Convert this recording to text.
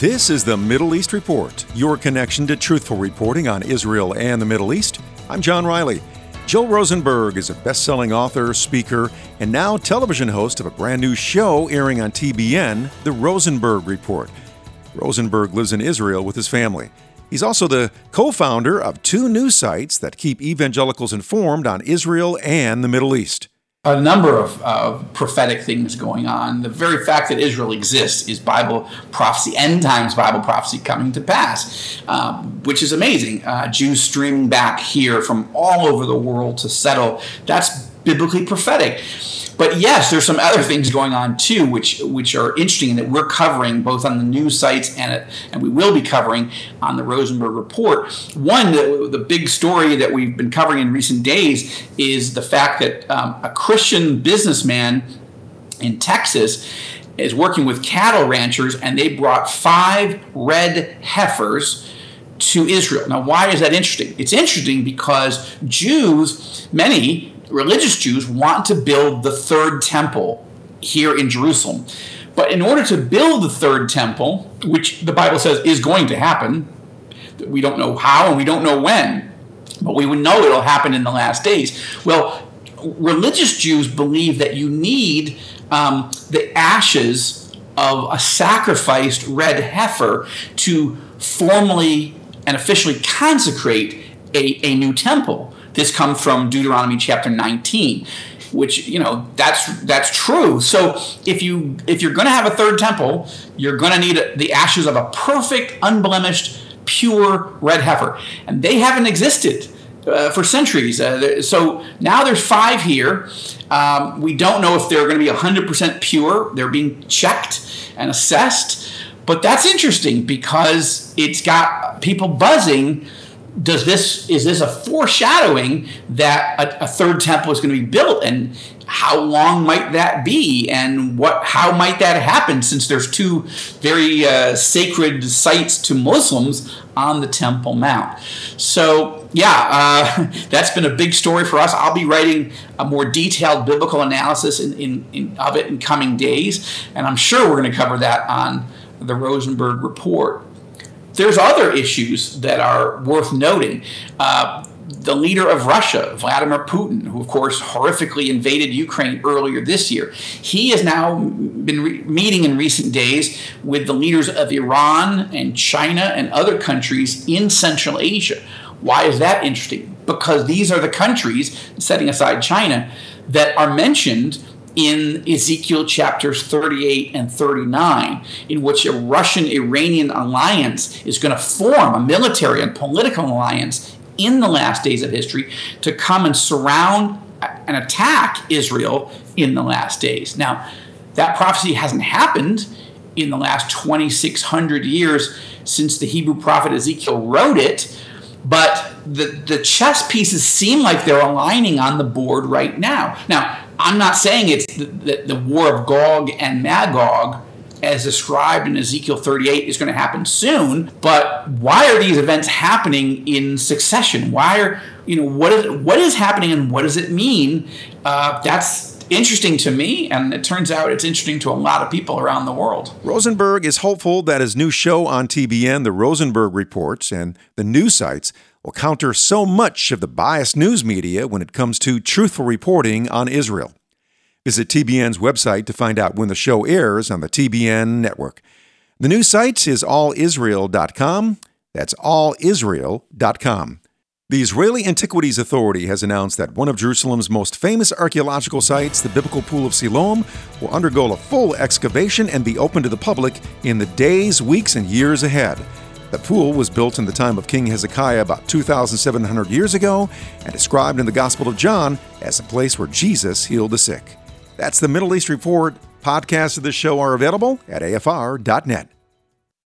This is the Middle East Report, your connection to truthful reporting on Israel and the Middle East. I'm John Riley. Joel Rosenberg is a best selling author, speaker, and now television host of a brand new show airing on TBN, The Rosenberg Report. Rosenberg lives in Israel with his family. He's also the co founder of two news sites that keep evangelicals informed on Israel and the Middle East a number of uh, prophetic things going on. The very fact that Israel exists is Bible prophecy, end times Bible prophecy coming to pass, um, which is amazing. Uh, Jews streaming back here from all over the world to settle. That's biblically prophetic. But yes, there's some other things going on too, which which are interesting and that we're covering both on the news sites and it, and we will be covering on the Rosenberg report. One, the, the big story that we've been covering in recent days is the fact that um, a Christian businessman in Texas is working with cattle ranchers, and they brought five red heifers to Israel. Now, why is that interesting? It's interesting because Jews, many religious Jews want to build the third temple here in Jerusalem. But in order to build the third temple, which the Bible says is going to happen, we don't know how and we don't know when, but we would know it'll happen in the last days. Well, religious Jews believe that you need um, the ashes of a sacrificed red heifer to formally and officially consecrate a, a new temple. This comes from Deuteronomy chapter 19 which you know that's that's true. So if you if you're going to have a third temple you're going to need the ashes of a perfect unblemished pure red heifer. And they haven't existed uh, for centuries. Uh, so now there's five here. Um, we don't know if they're going to be 100% pure. They're being checked and assessed. But that's interesting because it's got people buzzing does this is this a foreshadowing that a, a, third temple is going to be built? And how long might that be? And what how might that happen since there's two very uh, sacred sites to muslims on the temple mount? So yeah uh, that's been a big story for us. I'll be writing a more detailed biblical analysis in, in, in of it in coming days and i'm sure we're going to cover that on the rosenberg report there's other issues that are worth noting. Uh, the leader of Russia, Vladimir Putin, who of course horrifically invaded Ukraine earlier this year, he has now been re- meeting in recent days with the leaders of Iran and China and other countries in Central Asia. Why is that interesting? Because these are the countries, setting aside China, that are mentioned in Ezekiel chapters 38 and 39, in which a Russian Iranian alliance is going to form a military and political alliance in the last days of history to come and surround and attack Israel in the last days. Now, that prophecy hasn't happened in the last 2,600 years since the Hebrew prophet Ezekiel wrote it, but the, the chess pieces seem like they're aligning on the board right now. Now, I'm not saying it's the, the, the, war of Gog and Magog as described in Ezekiel 38 is going to happen soon, but why are these events happening in succession? Why are, you know, what is, what is happening and what does it mean? Uh, that's interesting to me, and it turns out it's interesting to a lot of people around the world. Rosenberg is hopeful that his new show on TBN, The Rosenberg Reports, and the news sites will counter so much of the biased news media when it comes to truthful reporting on Israel. Visit TBN's website to find out when the show airs on the TBN network. The news site is allisrael.com. That's allisrael.com. The Israeli Antiquities Authority has announced that one of Jerusalem's most famous archaeological sites, the Biblical Pool of Siloam, will undergo a full excavation and be open to the public in the days, weeks, and years ahead. The pool was built in the time of King Hezekiah about 2,700 years ago and described in the Gospel of John as a place where Jesus healed the sick. That's the Middle East Report. Podcasts of this show are available at afr.net.